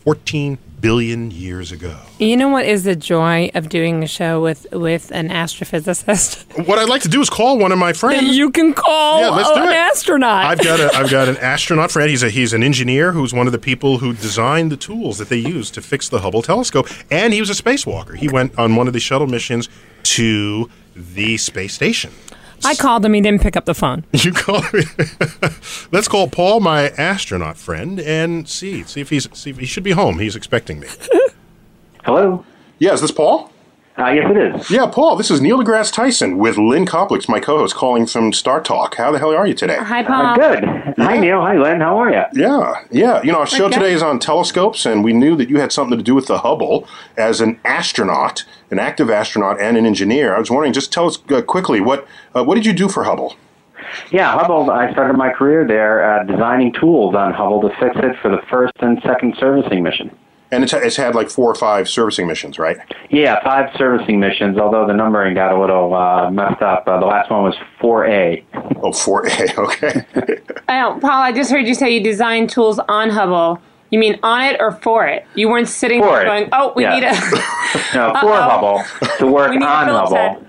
14 billion years ago. You know what is the joy of doing a show with with an astrophysicist? What I'd like to do is call one of my friends. you can call Yeah, let's do an it. astronaut. I've got a I've got an astronaut friend. He's a he's an engineer who's one of the people who designed the tools that they used to fix the Hubble telescope, and he was a spacewalker. He went on one of the shuttle missions to the space station. I called him. He didn't pick up the phone. You call me. Let's call Paul, my astronaut friend, and see see if he's see if he should be home. He's expecting me. Hello? Yeah, is this Paul? Uh, yes, it is. Yeah, Paul. This is Neil deGrasse Tyson with Lynn Koplitz, my co-host, calling from Star Talk. How the hell are you today? Hi, Uh, Paul. good. Hi, Neil. Hi, Lynn. How are you? Yeah, yeah. You know, our show Okay. today is on telescopes, and we knew that you had something to do with the Hubble as an astronaut, an active astronaut, and an engineer. I was wondering, just tell us uh, quickly what uh, what did you do for Hubble? Yeah, Hubble. I started my career there uh, designing tools on Hubble to fix it for the first and second servicing mission. And it's, it's had like four or five servicing missions, right? Yeah, five servicing missions. Although the numbering got a little uh, messed up. Uh, the last one was 4A. Oh, 4A. Okay. Oh, Paul, I just heard you say you designed tools on Hubble. You mean on it or for it? You weren't sitting For there it. going, "Oh, we Yeah. need a." No, for Uh-oh. Hubble to work We need a on. Hubble.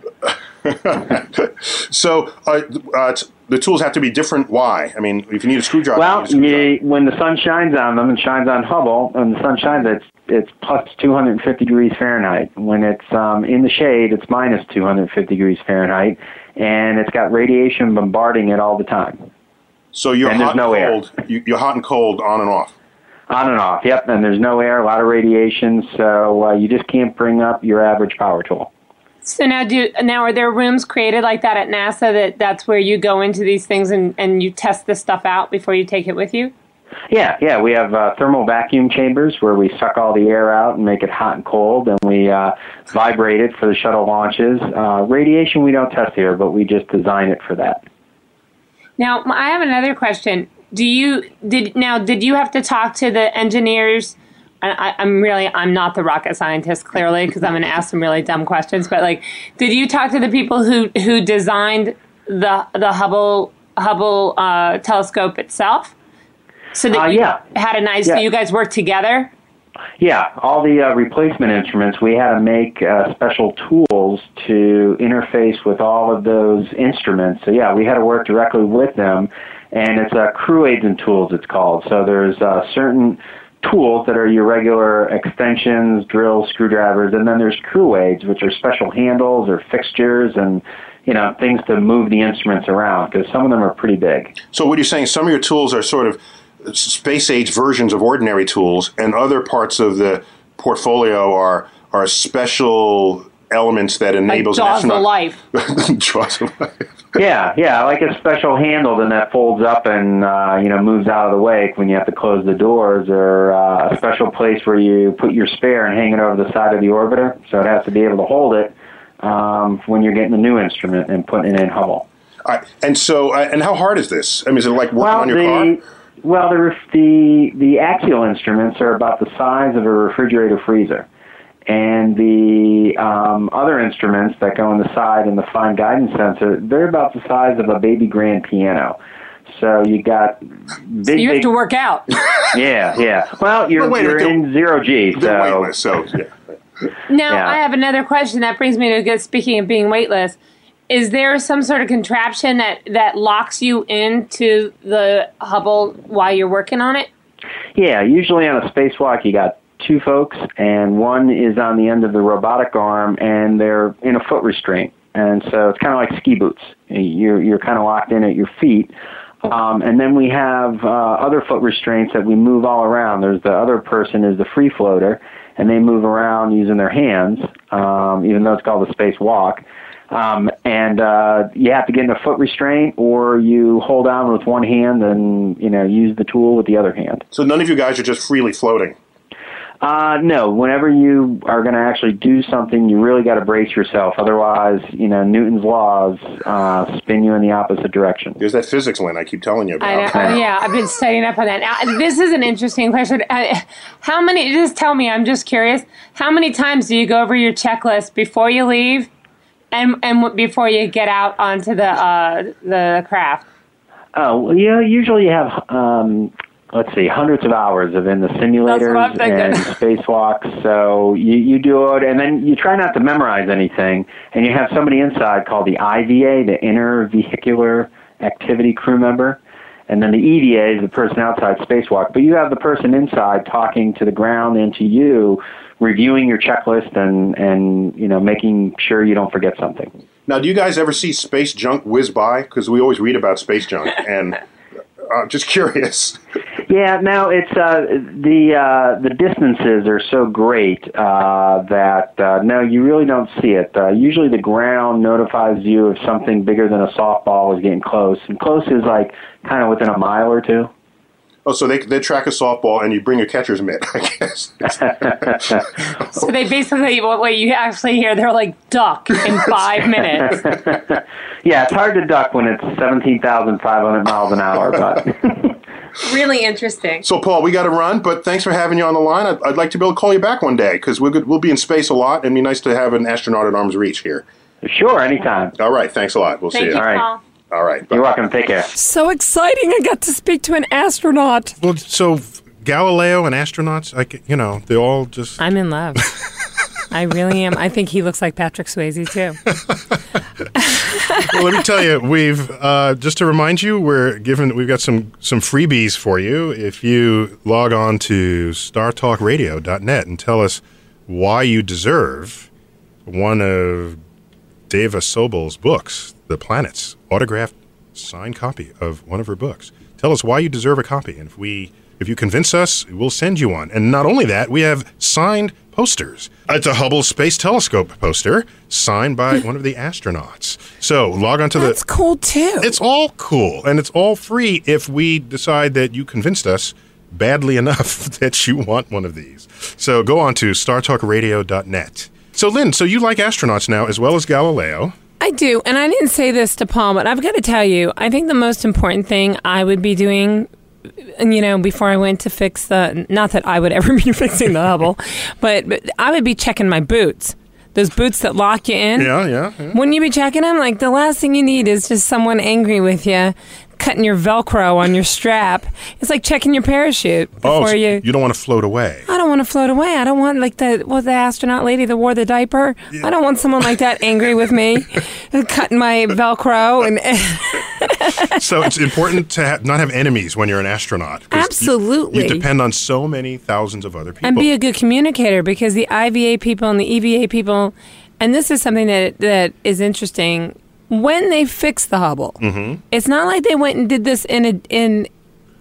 so uh, uh, t- the tools have to be different. Why? I mean, if you need a screwdriver, Well, you a screwdriver. you, when the sun shines on them and shines on Hubble, and the sun shines, it's it's plus 250 degrees Fahrenheit. When it's um, in the shade, it's minus 250 degrees Fahrenheit, and it's got radiation bombarding it all the time. so you're and there's hot no and air. cold. You, you're hot and cold, on and off. On and off, yep. And there's no air, a lot of radiation, so uh, you just can't bring up your average power tool. So now, do now are there rooms created like that at NASA that that's where you go into these things and and you test this stuff out before you take it with you? Yeah, yeah. We have uh, thermal vacuum chambers where we suck all the air out and make it hot and cold, and we uh, vibrate it for the shuttle launches. Uh, radiation we don't test here, but we just design it for that. Now, I have another question. Do you did now? Did you have to talk to the engineers? I, I'm really I'm not the rocket scientist clearly because I'm going to ask some really dumb questions. But like, did you talk to the people who who designed the the Hubble Hubble uh, telescope itself? So that Uh, you yeah. had a nice. Yeah. So you guys worked together. Yeah, all the uh, replacement instruments, we had to make uh, special tools to interface with all of those instruments. So, yeah, we had to work directly with them, and it's uh, crew aids and tools, it's called. So, there's uh, certain tools that are your regular extensions, drills, screwdrivers, and then there's crew aids, which are special handles or fixtures and you know things to move the instruments around because some of them are pretty big. So what you're saying, some of your tools are sort of space age versions of ordinary tools, and other parts of the portfolio are are special elements that enables an Jaws of astronaut- Life. Jaws of life. Yeah, yeah, like a special handle then that folds up and uh, you know moves out of the way when you have to close the doors, or uh, a special place where you put your spare and hang it over the side of the orbiter, so it has to be able to hold it um, when you're getting the new instrument and putting it in Hubble. All right. And so, uh, and how hard is this? I mean, is it like working well, on your the, car? Well, the, ref- the the axial instruments are about the size of a refrigerator freezer, and the um, other instruments that go on the side and the fine guidance sensor, they're about the size of a baby grand piano. So you got big, So you have big to work out. yeah, yeah. Well, you're, wait, you're in zero G, so weightless, so yeah. Now, Yeah. I have another question that brings me to good. Speaking of being weightless, is there some sort of contraption that that locks you into the Hubble while you're working on it? Yeah, usually on a spacewalk, you got two folks, and one is on the end of the robotic arm, and they're in a foot restraint. And so it's kind of like ski boots. You're, you're kind of locked in at your feet. Um, and then we have uh, other foot restraints that we move all around. There's the other person is the free floater, and they move around using their hands, um, even though it's called a spacewalk. Um, and uh, you have to get in a foot restraint, or you hold on with one hand and you know use the tool with the other hand. So none of you guys are just freely floating. Uh, no, whenever you are going to actually do something, you really got to brace yourself. Otherwise, you know, Newton's laws uh, spin you in the opposite direction. There's that physics one I keep telling you about. I know, uh, yeah, I've been studying up on that. Now, this is an interesting question. Uh, how many? Just tell me. I'm just curious. How many times do you go over your checklist before you leave, and and before you get out onto the uh, the craft? Oh, well, yeah, usually you have, um, let's see, hundreds of hours of in the simulators and spacewalks. So you, you do it, and then you try not to memorize anything, and you have somebody inside called the IVA, the Inner Vehicular Activity Crew Member. And then the EVA is the person outside spacewalk, but you have the person inside talking to the ground and to you, reviewing your checklist and and you know making sure you don't forget something. Now, do you guys ever see space junk whiz by? Because we always read about space junk, and uh, just curious. Yeah, no, it's uh, the uh, the distances are so great uh, that uh, no, you really don't see it. Uh, usually, the ground notifies you if something bigger than a softball is getting close, and close is like kind of within a mile or two. Oh, so they they track a softball, and you bring a catcher's mitt, I guess. So they basically, what, what you actually hear, they're like duck in five minutes. yeah, it's hard to duck when it's 17,500 miles an hour, but Really interesting. So, Paul, we got to run, but thanks for having you on the line. I'd, I'd like to be able to call you back one day because we'll, we'll be in space a lot, and it'd be nice to have an astronaut at arm's reach here. Sure, anytime. All right, thanks a lot. We'll Thank see you, you. All right. Paul. All right. You're welcome. Take care. So exciting! I got to speak to an astronaut. Well, so Galileo and astronauts, like you know, they all just. I'm in love. I really am. I think he looks like Patrick Swayze too. well, let me tell you, we've uh, just to remind you, we're given we've got some some freebies for you if you log on to StarTalkRadio.net and tell us why you deserve one of Dava Sobel's books, The Planets, autographed signed copy of one of her books. Tell us why you deserve a copy, and if we if you convince us, we'll send you one. And not only that, we have signed posters. It's a Hubble Space Telescope poster signed by one of the astronauts. So log on to the. That's cool too. It's all cool, and it's all free if we decide that you convinced us badly enough that you want one of these. So go on to StarTalkRadio.net. So Lynn, so you like astronauts now as well as Galileo. I do, and I didn't say this to Paul, but I've got to tell you, I think the most important thing I would be doing, and you know, before I went to fix the, not that I would ever be fixing the Hubble, but, but I would be checking my boots. Those boots that lock you in. Yeah, yeah. yeah. Wouldn't you be checking them? Like the last thing you need is just someone angry with you, cutting your Velcro on your strap. It's like checking your parachute Oh, before so you. you don't want to float away. I don't want to float away. I don't want like the what the astronaut lady that wore the diaper. I don't want someone like that angry with me, cutting my Velcro and so it's important to ha- not have enemies when you're an astronaut. 'cause you- Absolutely. You, depend on so many thousands of other people. and be a good communicator because the IVA people and the EVA people, and this is something that that is interesting. When they fixed the Hubble, Mhm. it's not like they went and did this in a in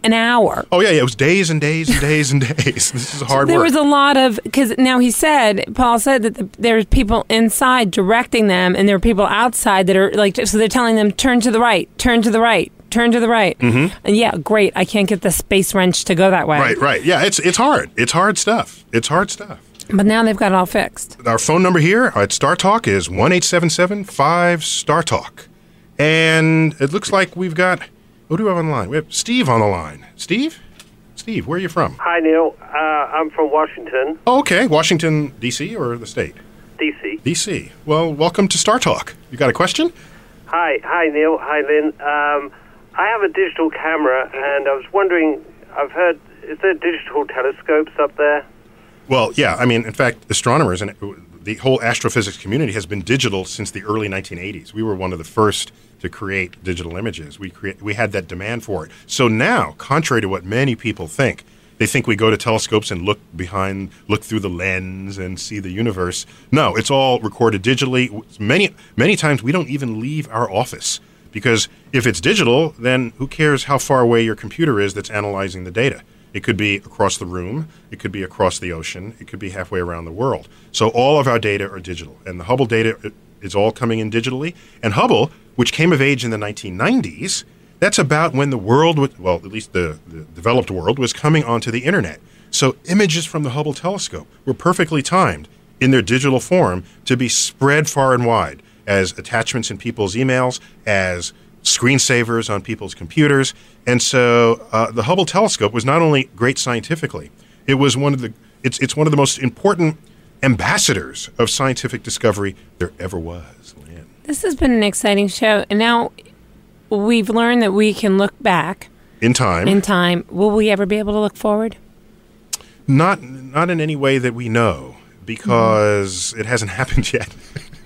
an hour. Oh yeah, yeah. It was days and days and days and days. This is hard there work. was a lot of because now he said Paul said that the, there's people inside directing them, and there are people outside that are like so they're telling them turn to the right, turn to the right, turn to the right. Mhm. And yeah, great. I can't get the space wrench to go that way. Right, right. Yeah, it's it's hard. It's hard stuff. It's hard stuff. But now they've got it all fixed. Our phone number here at Star Talk is one eight seven seven five Star Talk, and it looks like we've got who do we have on the line? We have Steve on the line. Steve, Steve, where are you from? Hi, Neil. Uh, I'm from Washington, Oh, okay, Washington D.C. or the state? D.C. D.C. Well, welcome to Star Talk. You got a question? Hi, hi, Neil. Hi, Lynn. Um, I have a digital camera, and I was wondering. I've heard is there digital telescopes up there? Well, yeah. I mean, in fact, astronomers and the whole astrophysics community has been digital since the early 1980s. We were one of the first to create digital images. We create, we had that demand for it. So now, contrary to what many people think, they think we go to telescopes and look behind, look through the lens and see the universe. No, it's all recorded digitally. Many many times we don't even leave our office because if it's digital, then who cares how far away your computer is that's analyzing the data? It could be across the room, it could be across the ocean, it could be halfway around the world. So all of our data are digital, and the Hubble data is all coming in digitally. And Hubble, which came of age in the 1990s, that's about when the world, was, well, at least the, the developed world, was coming onto the internet. So images from the Hubble telescope were perfectly timed in their digital form to be spread far and wide as attachments in people's emails, as screensavers on people's computers. And so uh, the Hubble telescope was not only great scientifically, it was one of the it's it's one of the most important ambassadors of scientific discovery there ever was. This has been an exciting show, and now we've learned that we can look back In time, in time. Will we ever be able to look forward? not not in any way that we know, because it hasn't happened yet.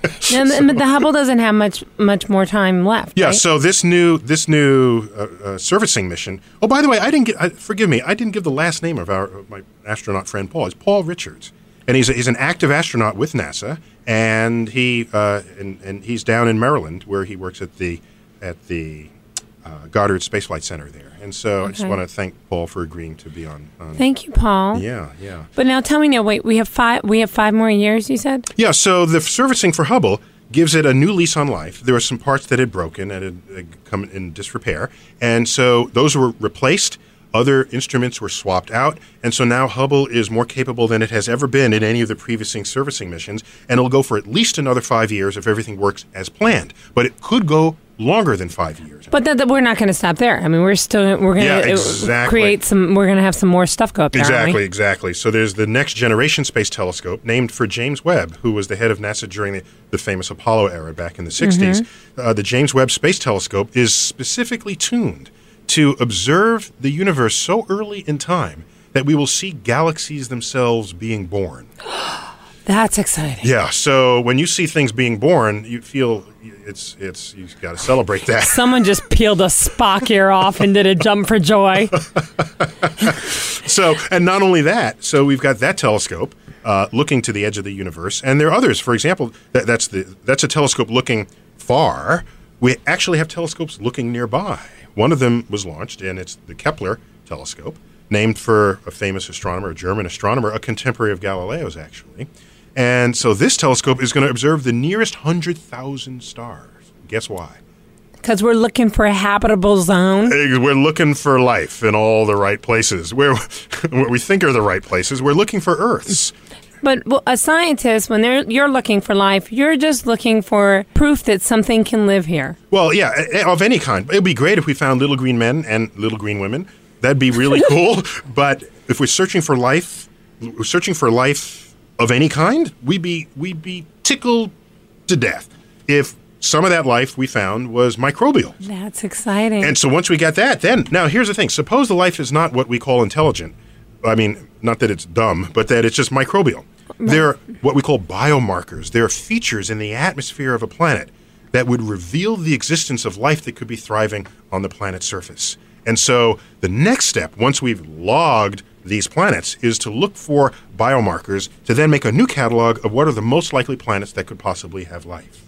No, but the Hubble doesn't have much much more time left. Yeah. right? So this new this new uh, uh, servicing mission. Oh, by the way, I didn't get. I, forgive me. I didn't give the last name of our my astronaut friend Paul. It's Paul Richards, and he's a, he's an active astronaut with NASA, and he uh, and and he's down in Maryland where he works at the at the uh, Goddard Space Flight Center there. And so I just want to thank Paul for agreeing to be on. on Thank you, Paul. Yeah, yeah. But now tell me now. Wait, we have five. We have five more years. You said. Yeah, so the servicing for Hubble gives it a new lease on life. There were some parts that had broken and had, had come in disrepair, and so those were replaced. Other instruments were swapped out, and so now Hubble is more capable than it has ever been in any of the previous servicing missions, and it'll go for at least another five years if everything works as planned. But it could go longer than five years. But that, that we're not going to stop there. I mean, we're still we're going Yeah, to exactly. create some. We're going to have some more stuff go up there. Exactly, exactly. So there's the Next Generation Space Telescope, named for James Webb, who was the head of NASA during the, the famous Apollo era back in the 60s. Uh, the James Webb Space Telescope is specifically tuned to observe the universe so early in time that we will see galaxies themselves being born. That's exciting. Yeah, so when you see things being born, you feel it's it's you've got to celebrate that. Someone just peeled a Spock ear off and did a jump for joy. so, and not only that, so we've got that telescope uh, looking to the edge of the universe, and there are others. For example, that, that's the that's a telescope looking far. We actually have telescopes looking nearby. One of them was launched, and it's the Kepler telescope, named for a famous astronomer, a German astronomer, a contemporary of Galileo's, actually. And so this telescope is going to observe the nearest hundred thousand stars. Guess why? Because we're looking for a habitable zone. We're looking for life in all the right places. Where what we think are the right places, we're looking for Earths. But well, a scientist, when they're you're looking for life, you're just looking for proof that something can live here. Well, yeah, of any kind. It would be great if we found little green men and little green women. That'd be really cool. But if we're searching for life, we're searching for life of any kind, we'd be we'd be tickled to death if some of that life we found was microbial. That's exciting. And so once we got that, then now here's the thing: suppose the life is not what we call intelligent. I mean, not that it's dumb, but that it's just microbial. They're what we call biomarkers. They're features in the atmosphere of a planet that would reveal the existence of life that could be thriving on the planet's surface. And so the next step, once we've logged these planets, is to look for biomarkers to then make a new catalog of what are the most likely planets that could possibly have life.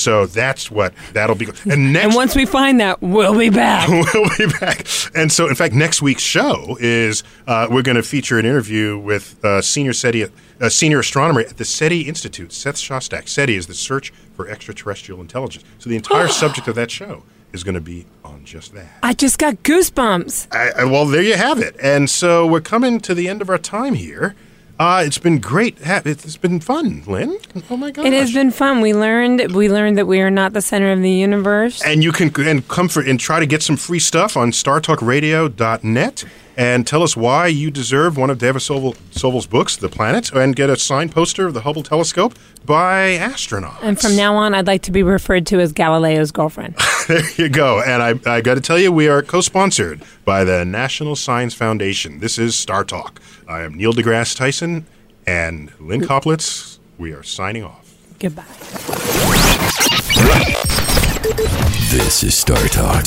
So that's what that'll be. And next and once we find that, we'll be back. we'll be back. And so, in fact, next week's show is uh, we're going to feature an interview with uh, senior SETI, uh, senior astronomer at the SETI Institute, Seth Shostak. SETI is the Search for Extraterrestrial Intelligence. So the entire subject of that show is going to be on just that. I just got goosebumps. I, I- well, there you have it. And so we're coming to the end of our time here. Uh, it's been great. It's been fun, Lynn. Oh my gosh. It has been fun. We learned we learned that we are not the center of the universe. And you can and come for and try to get some free stuff on StarTalkRadio.net and tell us why you deserve one of Dava Sobel, Sobel's books, The Planet, and get a signed poster of the Hubble telescope by astronauts. And from now on, I'd like to be referred to as Galileo's girlfriend. there you go. And I, I got to tell you, we are co-sponsored by the National Science Foundation. This is Star Talk. I am Neil deGrasse Tyson and Lynn Koplitz. We are signing off. Goodbye. This is Star Talk.